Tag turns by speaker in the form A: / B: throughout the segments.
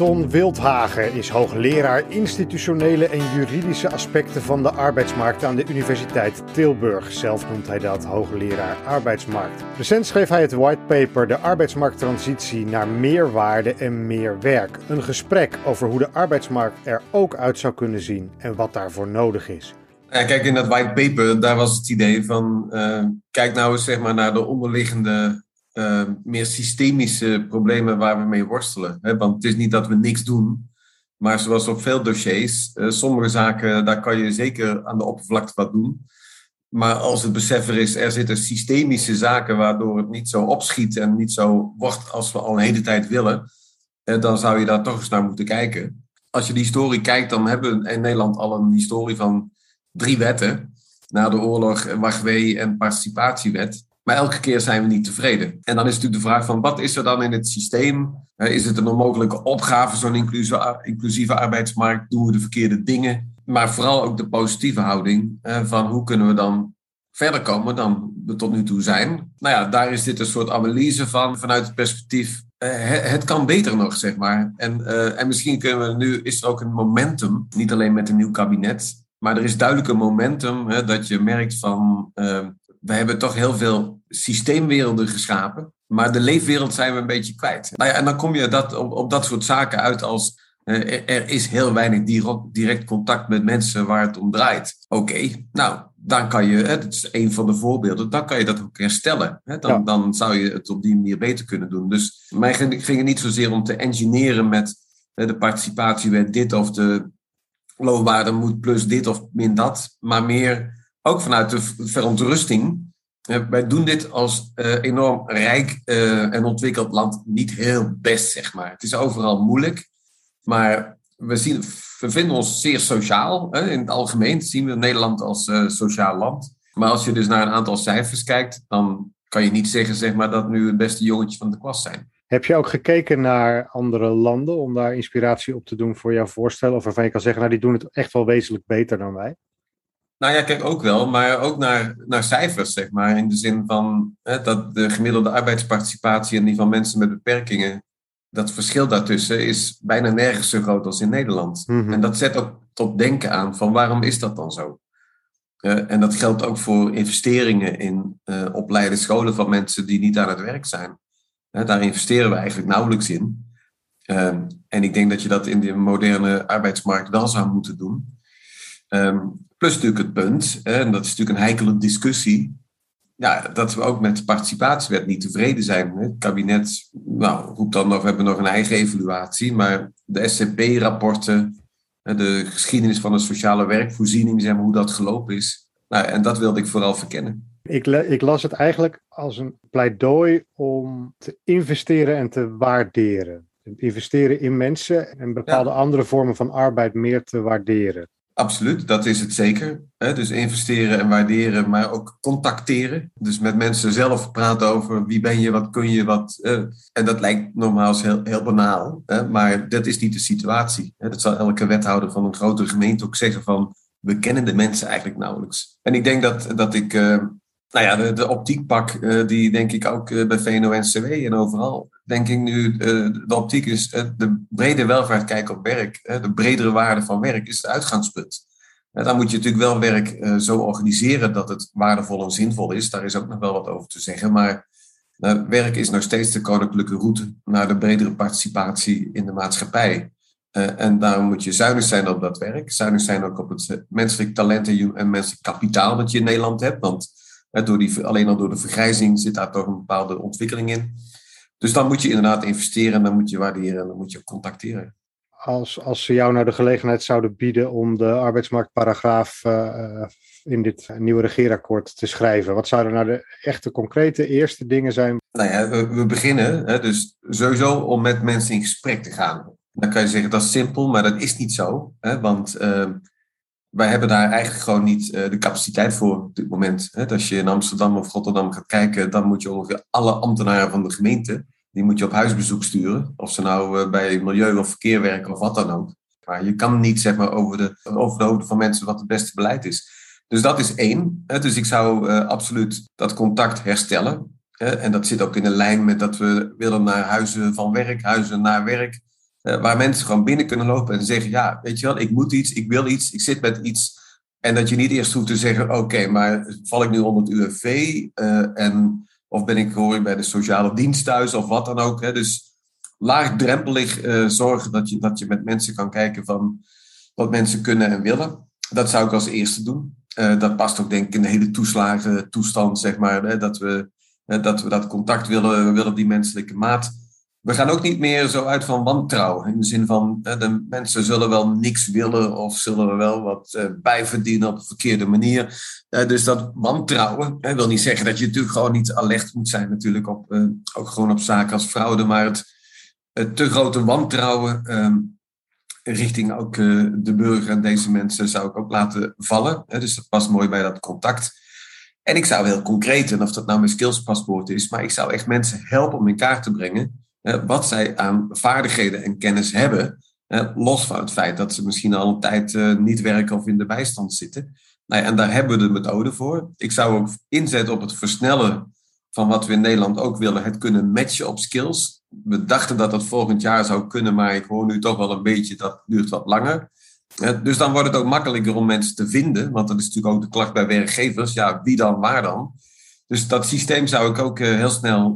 A: Anton Wildhagen is hoogleraar institutionele en juridische aspecten van de arbeidsmarkt aan de Universiteit Tilburg. Zelf noemt hij dat hoogleraar arbeidsmarkt. Recent schreef hij het whitepaper De arbeidsmarkttransitie naar meer waarde en meer werk. Een gesprek over hoe de arbeidsmarkt er ook uit zou kunnen zien en wat daarvoor nodig is.
B: Ja, kijk, in dat white paper, daar was het idee van, uh, kijk nou eens zeg maar, naar de onderliggende uh, meer systemische problemen waar we mee worstelen. Hè? Want het is niet dat we niks doen, maar zoals op veel dossiers, uh, sommige zaken, daar kan je zeker aan de oppervlakte wat doen. Maar als het besef er is, er zitten systemische zaken waardoor het niet zo opschiet en niet zo wordt als we al een hele tijd willen, uh, dan zou je daar toch eens naar moeten kijken. Als je die historie kijkt, dan hebben we in Nederland al een historie van drie wetten. Na de oorlog, wachtwee en participatiewet. Maar elke keer zijn we niet tevreden. En dan is natuurlijk de vraag van wat is er dan in het systeem? Is het een onmogelijke opgave, zo'n inclusieve arbeidsmarkt? Doen we de verkeerde dingen? Maar vooral ook de positieve houding van hoe kunnen we dan verder komen dan we tot nu toe zijn. Nou ja, daar is dit een soort analyse van, vanuit het perspectief. het kan beter nog, zeg maar. En, en misschien kunnen we nu, is er ook een momentum, niet alleen met een nieuw kabinet, maar er is duidelijk een momentum hè, dat je merkt van, we hebben toch heel veel systeemwerelden geschapen. Maar de leefwereld zijn we een beetje kwijt. Nou ja, en dan kom je dat, op, op dat soort zaken uit als uh, er is heel weinig direct contact met mensen waar het om draait. Oké, nou, dan kan je, hè, dat is een van de voorbeelden, dan kan je dat ook herstellen. Hè? Dan, dan zou je het op die manier beter kunnen doen. Dus mij ging, ging het niet zozeer om te engineeren met hè, de participatiewet dit of de loonwaarde moet plus dit of min dat, maar meer ook vanuit de verontrusting wij doen dit als uh, enorm rijk uh, en ontwikkeld land niet heel best, zeg maar. Het is overal moeilijk, maar we, zien, vinden ons zeer sociaal. In het algemeen zien we Nederland als sociaal land. Maar als je dus naar een aantal cijfers kijkt, dan kan je niet zeggen zeg maar, dat nu het beste jongetje van de klas zijn.
A: Heb je ook gekeken naar andere landen om daar inspiratie op te doen voor jouw voorstel? Of waarvan je kan zeggen, nou die doen het echt wel wezenlijk beter dan wij?
B: Nou ja, kijk ook wel, maar ook naar, naar cijfers, zeg maar. In de zin van hè, dat de gemiddelde arbeidsparticipatie en die van mensen met beperkingen, dat verschil daartussen is bijna nergens zo groot als in Nederland. Mhm. En dat zet ook tot denken aan van waarom is dat dan zo? Uh, en dat geldt ook voor investeringen in uh, opleiden scholen van mensen die niet aan het werk zijn. Uh, daar investeren we eigenlijk nauwelijks in. Ehm, en ik denk dat je dat in de moderne arbeidsmarkt wel zou moeten doen. Um, plus natuurlijk het punt, en dat is natuurlijk een heikele discussie, ja, dat we ook met de participatiewet niet tevreden zijn. Het kabinet nou, roept dan nog, we hebben nog een eigen evaluatie, maar de SCP-rapporten, de geschiedenis van de sociale werkvoorziening, zeg maar, hoe dat gelopen is. Nou, en dat wilde ik vooral verkennen.
A: Ik, ik, las het eigenlijk als een pleidooi om te investeren en te waarderen. Investeren in mensen en bepaalde andere vormen van arbeid meer te waarderen.
B: Absoluut, dat is het zeker. Dus investeren en waarderen, maar ook contacteren. Dus met mensen zelf praten over wie ben je, wat kun je, wat. en dat lijkt normaal heel, heel banaal, maar dat is niet de situatie. Dat zal elke wethouder van een grotere gemeente ook zeggen van we kennen de mensen eigenlijk nauwelijks. En ik denk dat, dat ik eh, nou ja, de, de optiekpak, uh, die denk ik ook uh, bij VNO-NCW en overal, denk ik nu, uh, de optiek is de brede welvaart kijken op werk, de bredere waarde van werk is het uitgangspunt. dan moet je natuurlijk wel werk zo organiseren dat het waardevol en zinvol is. Daar is ook nog wel wat over te zeggen. Maar werk is nog steeds de koninklijke route naar de bredere participatie in de maatschappij. en daarom moet je zuinig zijn op dat werk. Zuinig zijn ook op het menselijk talent en menselijk kapitaal dat je in Nederland hebt. Want door die, alleen al door de vergrijzing zit daar toch een bepaalde ontwikkeling in. Dus dan moet je inderdaad investeren, dan moet je waarderen en dan moet je contacteren.
A: Als, als ze jou nou de gelegenheid zouden bieden om de arbeidsmarktparagraaf uh, in dit nieuwe regeerakkoord te schrijven, wat zouden nou de echte concrete eerste dingen zijn?
B: Nou ja, we, we beginnen hè, dus sowieso om met mensen in gesprek te gaan. Dan kan je zeggen dat is simpel, maar dat is niet zo. Hè, want uh, wij hebben daar eigenlijk gewoon niet uh, de capaciteit voor op dit moment. Hè. Als je in Amsterdam of Rotterdam gaat kijken, dan moet je ongeveer alle ambtenaren van de gemeente, die moet je op huisbezoek sturen. Of ze nou uh, bij milieu of verkeer werken of wat dan ook. Maar je kan niet zeg maar, over, de, over de hoofden van mensen wat het beste beleid is. Dus dat is één. Hè. Dus ik zou uh, absoluut dat contact herstellen. Hè. En dat zit ook in de lijn met dat we willen naar huizen van werk, huizen naar werk. Waar mensen gewoon binnen kunnen lopen en zeggen, ja, weet je wel, ik moet iets, ik wil iets, ik zit met iets. En dat je niet eerst hoeft te zeggen, oké, maar val ik nu onder het UWV? en, of ben ik, hoor ik bij de sociale dienst thuis of wat dan ook. Hè? Dus laagdrempelig zorgen dat je, dat je met mensen kan kijken van wat mensen kunnen en willen. Dat zou ik als eerste doen. Dat past ook denk ik in de hele toeslagen toestand, zeg maar. Hè, dat, we, dat we dat contact willen, we willen die menselijke maat. We gaan ook niet meer zo uit van wantrouwen. In de zin van, de mensen zullen wel niks willen of zullen er wel wat uh, bijverdienen op een verkeerde manier. Uh, dus dat wantrouwen, wil niet zeggen dat je natuurlijk gewoon niet alert moet zijn natuurlijk op, ook gewoon op zaken als fraude. Maar het, het te grote wantrouwen ehm, richting ook eh, de burger en deze mensen zou ik ook laten vallen. Dus dat past mooi bij dat contact. En ik zou heel concreet, en of dat nou mijn skillspaspoort is, maar ik zou echt mensen helpen om in kaart te brengen wat zij aan vaardigheden en kennis hebben. Los van het feit dat ze misschien al een tijd eh, niet werken of in de bijstand zitten. Nou en daar hebben we de methode voor. Ik zou ook inzetten op het versnellen van wat we in Nederland ook willen, het kunnen matchen op skills. We dachten dat dat volgend jaar zou kunnen, maar ik hoor nu toch wel een beetje dat duurt wat langer. Dus dan wordt het ook makkelijker om mensen te vinden, want dat is natuurlijk ook de klacht bij werkgevers. Ja, wie dan, waar dan? Dus dat systeem zou ik ook eh, heel snel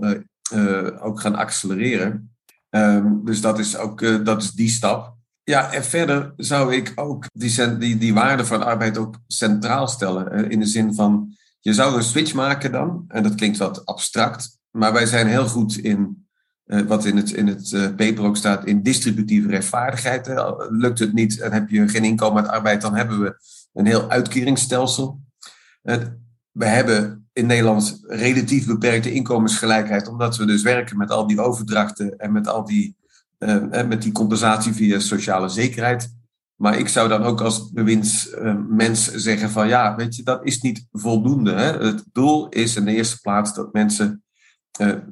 B: eh, eh, ook gaan accelereren. Ehm, dus dat is ook dat is die stap. Ja, en verder zou ik ook die, die, die waarde van arbeid ook centraal stellen. in de zin van, je zou een switch maken dan, en dat klinkt wat abstract, maar wij zijn heel goed in, wat in het, in het paper ook staat, in distributieve rechtvaardigheid. Lukt het niet en heb je geen inkomen uit arbeid, dan hebben we een heel uitkeringsstelsel. We hebben in Nederland relatief beperkte inkomensgelijkheid, omdat we dus werken met al die overdrachten en met al die, met die compensatie via sociale zekerheid. Maar ik zou dan ook als bewindsmens zeggen van ja, weet je, dat is niet voldoende. Hè? Het doel is in de eerste plaats dat mensen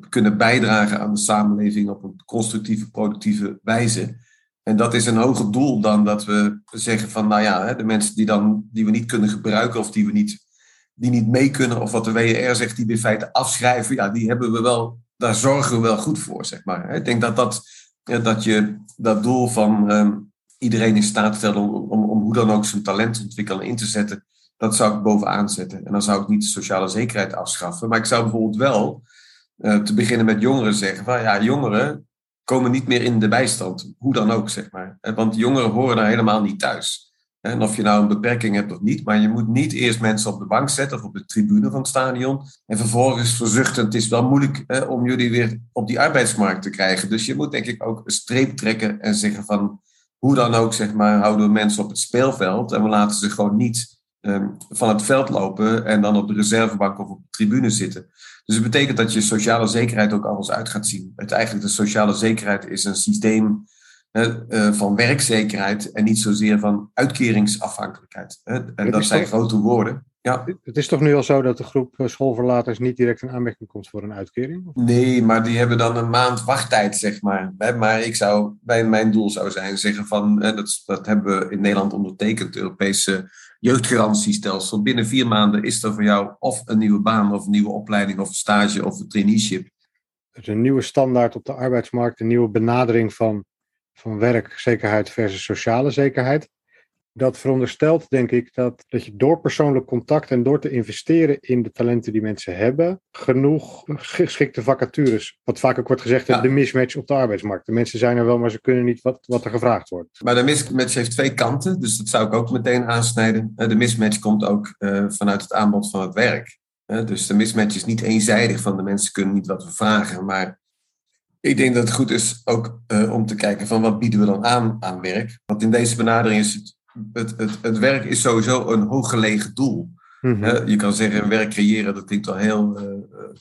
B: kunnen bijdragen aan de samenleving op een constructieve, productieve wijze. En dat is een hoger doel dan dat we zeggen van nou ja, de mensen die, dan, die we niet kunnen gebruiken of die we niet, die niet mee kunnen, of wat de WR zegt, die in feite afschrijven, ja, die hebben we wel, daar zorgen we wel goed voor, zeg maar. Ik denk dat dat, dat je dat doel van ehm, iedereen in staat stellen om, om, om hoe dan ook zijn talent ontwikkelen in te zetten. Dat zou ik bovenaan zetten. En dan zou ik niet de sociale zekerheid afschaffen. Maar ik zou bijvoorbeeld wel, uh, te beginnen met jongeren, zeggen van ja, jongeren komen niet meer in de bijstand. Hoe dan ook, zeg maar. Eh, want jongeren horen daar helemaal niet thuis. En of je nou een beperking hebt of niet, maar je moet niet eerst mensen op de bank zetten of op de tribune van het stadion. En vervolgens verzuchten, het is wel moeilijk hè, om jullie weer op die arbeidsmarkt te krijgen. Dus je moet denk ik ook een streep trekken en zeggen van hoe dan ook, zeg maar, houden we mensen op het speelveld en we laten ze gewoon niet um, van het veld lopen en dan op de reservebank of op de tribune zitten. Dus het betekent dat je sociale zekerheid ook anders uit gaat zien. Het eigenlijk de sociale zekerheid is een systeem van werkzekerheid en niet zozeer van uitkeringsafhankelijkheid. En dat zijn grote woorden. Ja.
A: Het is toch nu al zo dat de groep eh, schoolverlaters niet direct een aanmerking komt voor een uitkering?
B: Nee, maar die hebben dan een maand wachttijd, zeg maar. Maar ik zou, bij mijn doel zou zijn zeggen van, dat, dat hebben we in Nederland ondertekend, het Europese jeugdgarantiestelsel. Binnen vier maanden is er voor jou of een nieuwe baan, of een nieuwe opleiding, of een stage, of een traineeship.
A: Het is een nieuwe standaard op de arbeidsmarkt, een nieuwe benadering van, van werkzekerheid versus sociale zekerheid dat veronderstelt, denk ik, dat, dat je door persoonlijk contact en door te investeren in de talenten die mensen hebben, genoeg geschikte vacatures, wat vaak ook wordt gezegd, de mismatch op de arbeidsmarkt. De mensen zijn er wel, maar ze kunnen niet wat, wat er gevraagd wordt.
B: Maar de mismatch heeft twee kanten, dus dat zou ik ook meteen aansnijden. Eh, de mismatch komt ook uh, vanuit het aanbod van het werk. Uh, dus de mismatch is niet eenzijdig van de mensen kunnen niet wat we vragen, maar ik denk dat het goed is ook uh, om te kijken van wat bieden we dan aan aan werk. Want in deze benadering is het het, het, het werk is sowieso een hooggelegen doel. Mhm. Je kan zeggen, werk creëren, dat klinkt wel heel uh,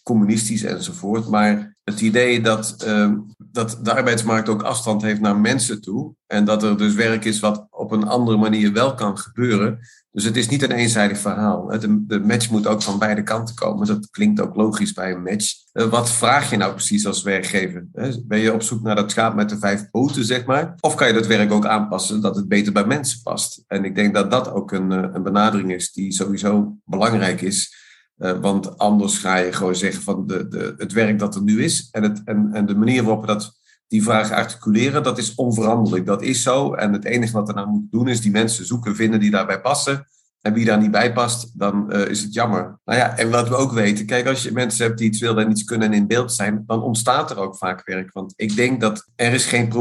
B: communistisch enzovoort. Maar het idee dat, uh, dat de arbeidsmarkt ook afstand heeft naar mensen toe. En dat er dus werk is wat op een andere manier wel kan gebeuren. Dus het is niet een eenzijdig verhaal. De, match moet ook van beide kanten komen. Dat klinkt ook logisch bij een match. Eh, wat vraag je nou precies als werkgever? Ben je op zoek naar dat schaap met de vijf poten, zeg maar? Of kan je dat werk ook aanpassen dat het beter bij mensen past? En ik denk dat dat ook een, een benadering is die sowieso belangrijk is. Uh, want anders ga je gewoon zeggen van de, de, het werk dat er nu is en, het, en, en de manier waarop dat die vraag articuleren, dat is onveranderlijk. Dat is zo. En het enige wat er nou moet doen, is die mensen zoeken, vinden die daarbij passen. En wie daar niet bij past, dan uh, is het jammer. Nou ja, en wat we ook weten, kijk, als je mensen hebt die iets willen en iets kunnen en in beeld zijn, dan ontstaat er ook vaak werk. Want ik denk dat er is geen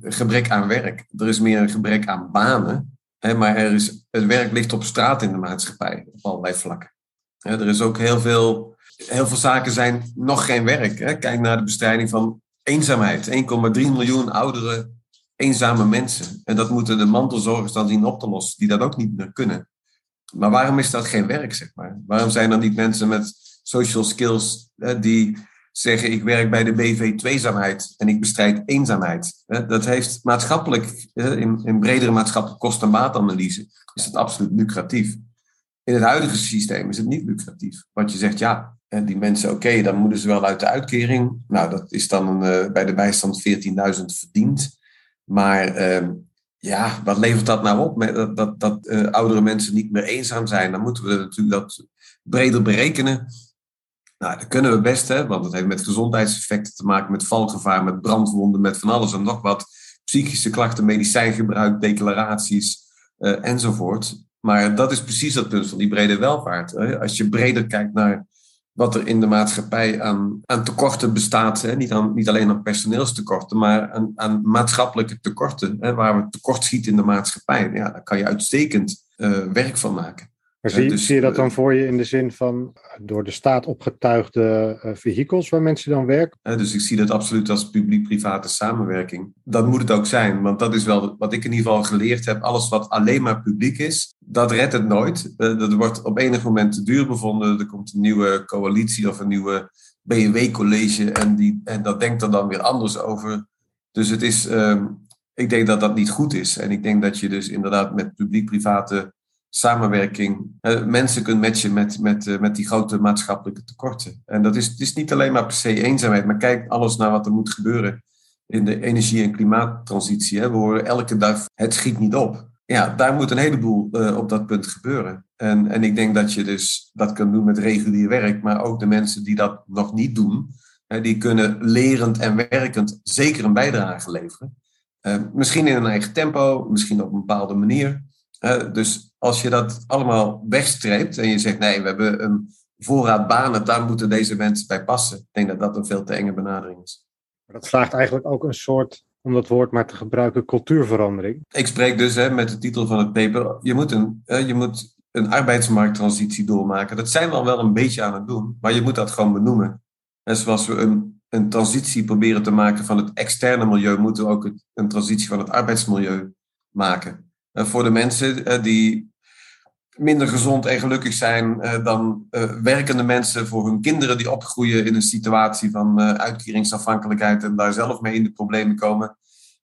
B: gebrek aan werk. Er is meer een gebrek aan banen. Hè, maar er is, het werk ligt op straat in de maatschappij, op allerlei vlakken. Hè, er is ook heel veel, heel veel zaken zijn nog geen werk. Hè. Kijk naar de bestrijding van eenzaamheid. 1,3 miljoen oudere, eenzame mensen. En dat moeten de mantelzorgers dan zien op te lossen, die dat ook niet meer kunnen. Maar waarom is dat geen werk, zeg maar? Waarom zijn er niet mensen met social skills die zeggen: Ik werk bij de BV Tweezaamheid en ik bestrijd eenzaamheid? Dat heeft maatschappelijk, in, in bredere maatschappelijke kost- en baatanalyse, is het absoluut lucratief. In het huidige systeem is het niet lucratief. Want je zegt, ja, die mensen, oké, dan moeten ze wel uit de uitkering. Nou, dat is dan uh, bij de bijstand 14.000 verdiend. Maar uh, ja, wat levert dat nou op? Dat dat, dat uh, oudere mensen niet meer eenzaam zijn. Dan moeten we natuurlijk dat breder berekenen. Nou, dat kunnen we best, hè, want het heeft met gezondheidseffecten te maken, met valgevaar, met brandwonden, met van alles en nog wat. Psychische klachten, medicijngebruik, declaraties uh, enzovoort. Maar dat is precies het punt van die brede welvaart. Hè. Als je breder kijkt naar wat er in de maatschappij aan, aan tekorten bestaat. Hè? Niet, niet alleen aan personeelstekorten, maar aan, maatschappelijke tekorten. Hè? Waar we tekort schieten in de maatschappij. Ja, daar kan je uitstekend uh, werk van maken.
A: Maar zie, dus, zie, je dat dan voor je in de zin van door de staat opgetuigde uh, vehicles waar mensen dan werken?
B: dus ik zie dat absoluut als publiek-private samenwerking. Dat moet het ook zijn, want dat is wel wat ik in ieder geval geleerd heb. Alles wat alleen maar publiek is, dat redt het nooit. Dat wordt op enig moment te duur bevonden. Er komt een nieuwe coalitie of een nieuwe BMW-college en, die, en dat denkt er dan weer anders over. Dus het is, uh, ik denk dat dat niet goed is. En ik denk dat je dus inderdaad met publiek-private samenwerking uh, mensen kunt matchen met, met, uh, met die grote maatschappelijke tekorten. En dat is, het is niet alleen maar per se eenzaamheid, maar kijk alles naar wat er moet gebeuren in de energie- en klimaattransitie. Hè. We horen elke dag, het schiet niet op. Ja, daar moet een heleboel uh, op dat punt gebeuren. En, en ik denk dat je dus dat kunt doen met regulier werk, maar ook de mensen die dat nog niet doen, hè, die kunnen lerend en werkend zeker een bijdrage leveren. misschien in een eigen tempo, misschien op een bepaalde manier. Dus als je dat allemaal wegstreept en je zegt nee, we hebben een voorraad banen, daar moeten deze mensen bij passen. Ik denk dat dat een veel te enge benadering is.
A: Dat vraagt eigenlijk ook een soort, om dat woord maar te gebruiken, cultuurverandering.
B: Ik spreek dus hè, met de titel van het paper, je moet, een, je moet een arbeidsmarkttransitie doormaken. Dat zijn we al wel een beetje aan het doen, maar je moet dat gewoon benoemen. En zoals we een, een transitie proberen te maken van het externe milieu, moeten we ook een transitie van het arbeidsmilieu maken. Eh, voor de mensen eh, die minder gezond en gelukkig zijn eh, dan werkende mensen voor hun kinderen die opgroeien in een situatie van uitkeringsafhankelijkheid en daar zelf mee in de problemen komen.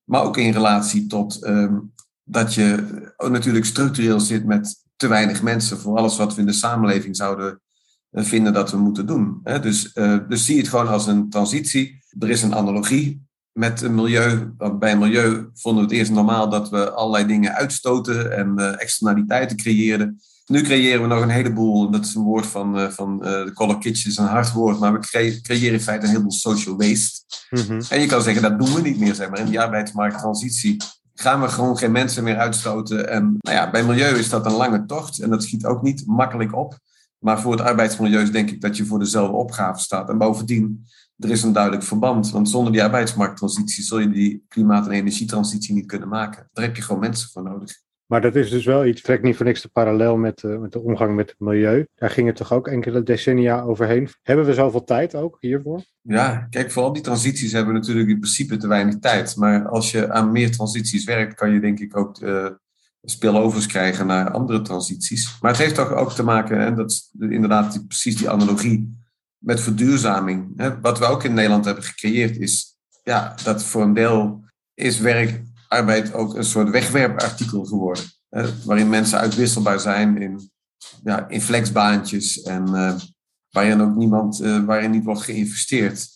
B: Maar ook in relatie tot ehm, dat je natuurlijk structureel zit met te weinig mensen voor alles wat we in de samenleving zouden vinden dat we moeten doen. Dus, dus zie het gewoon als een transitie. Er is een analogie met een milieu, bij een milieu vonden we het eerst normaal dat we allerlei dingen uitstoten en uh, externaliteiten creëerden. Nu creëren we nog een heleboel, dat is een woord van, uh, van uh, de Color Kitchen, is een hard woord, maar we creëren in feite een heleboel social waste. Mm En je kan zeggen, dat doen we niet meer, zeg maar. In die arbeidsmarkttransitie gaan we gewoon geen mensen meer uitstoten. En nou ja, bij milieu is dat een lange tocht en dat schiet ook niet makkelijk op. Maar voor het arbeidsmilieu denk ik dat je voor dezelfde opgave staat. En bovendien er is een duidelijk verband. Want zonder die arbeidsmarkttransitie zul je die klimaat- en energietransitie niet kunnen maken. Daar heb je gewoon mensen voor nodig.
A: Maar dat is dus wel iets, trekt niet voor niks de parallel met, uh, met de omgang met het milieu. Daar ging het toch ook enkele decennia overheen. Hebben we zoveel tijd ook hiervoor?
B: Ja, kijk, voor al die transities hebben we natuurlijk in principe te weinig tijd. Maar als je aan meer transities werkt, kan je denk ik ook uh, spillovers krijgen naar andere transities. Maar het heeft toch ook te maken, en dat is inderdaad precies die analogie met verduurzaming. Hè, wat we ook in Nederland hebben gecreëerd is ja, dat voor een deel is werk, arbeid ook een soort wegwerpartikel geworden. Hè, waarin mensen uitwisselbaar zijn in, ja, in flexbaantjes en uh, waarin ook niemand, uh, waarin niet wordt geïnvesteerd.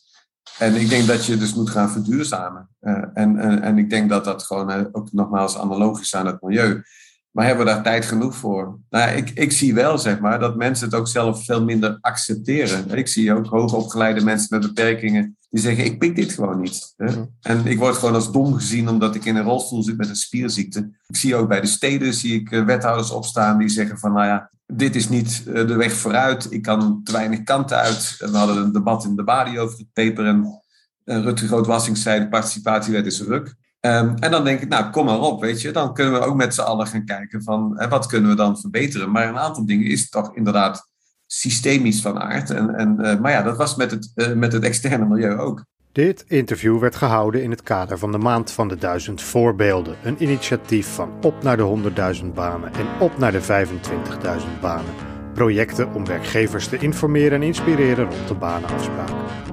B: En ik denk dat je dus moet gaan verduurzamen. Uh, en, en, en ik denk dat dat gewoon ook nogmaals analogisch is aan het milieu. Maar hebben we daar tijd genoeg voor? Nou, ik, ik zie wel, zeg maar, dat mensen het ook zelf veel minder accepteren. Ik zie ook hoogopgeleide mensen met beperkingen Die zeggen, ik pik dit gewoon niet. Hè? En ik word gewoon als dom gezien omdat ik in een rolstoel zit met een spierziekte. Ik zie ook bij de steden, zie ik eh, wethouders opstaan die zeggen van, nou ja, dit is niet eh, de weg vooruit. Ik kan te weinig kanten uit. We hadden een debat in de Badi over het paper en Rutger Groot-Wassing zei, de participatiewet is ruk. Um, en dan denk ik, nou, kom maar op, weet je. Dan kunnen we ook met z'n allen gaan kijken van, hè, wat kunnen we dan verbeteren. Maar een aantal dingen is toch inderdaad systemisch van aard. En, en, uh, maar ja, dat was met het, uh, met het externe milieu ook.
A: Dit interview werd gehouden in het kader van de Maand van de Duizend Voorbeelden. Een initiatief van op naar de 100.000 banen en op naar de 25.000 banen. Projecten om werkgevers te informeren en inspireren rond de banenafspraken.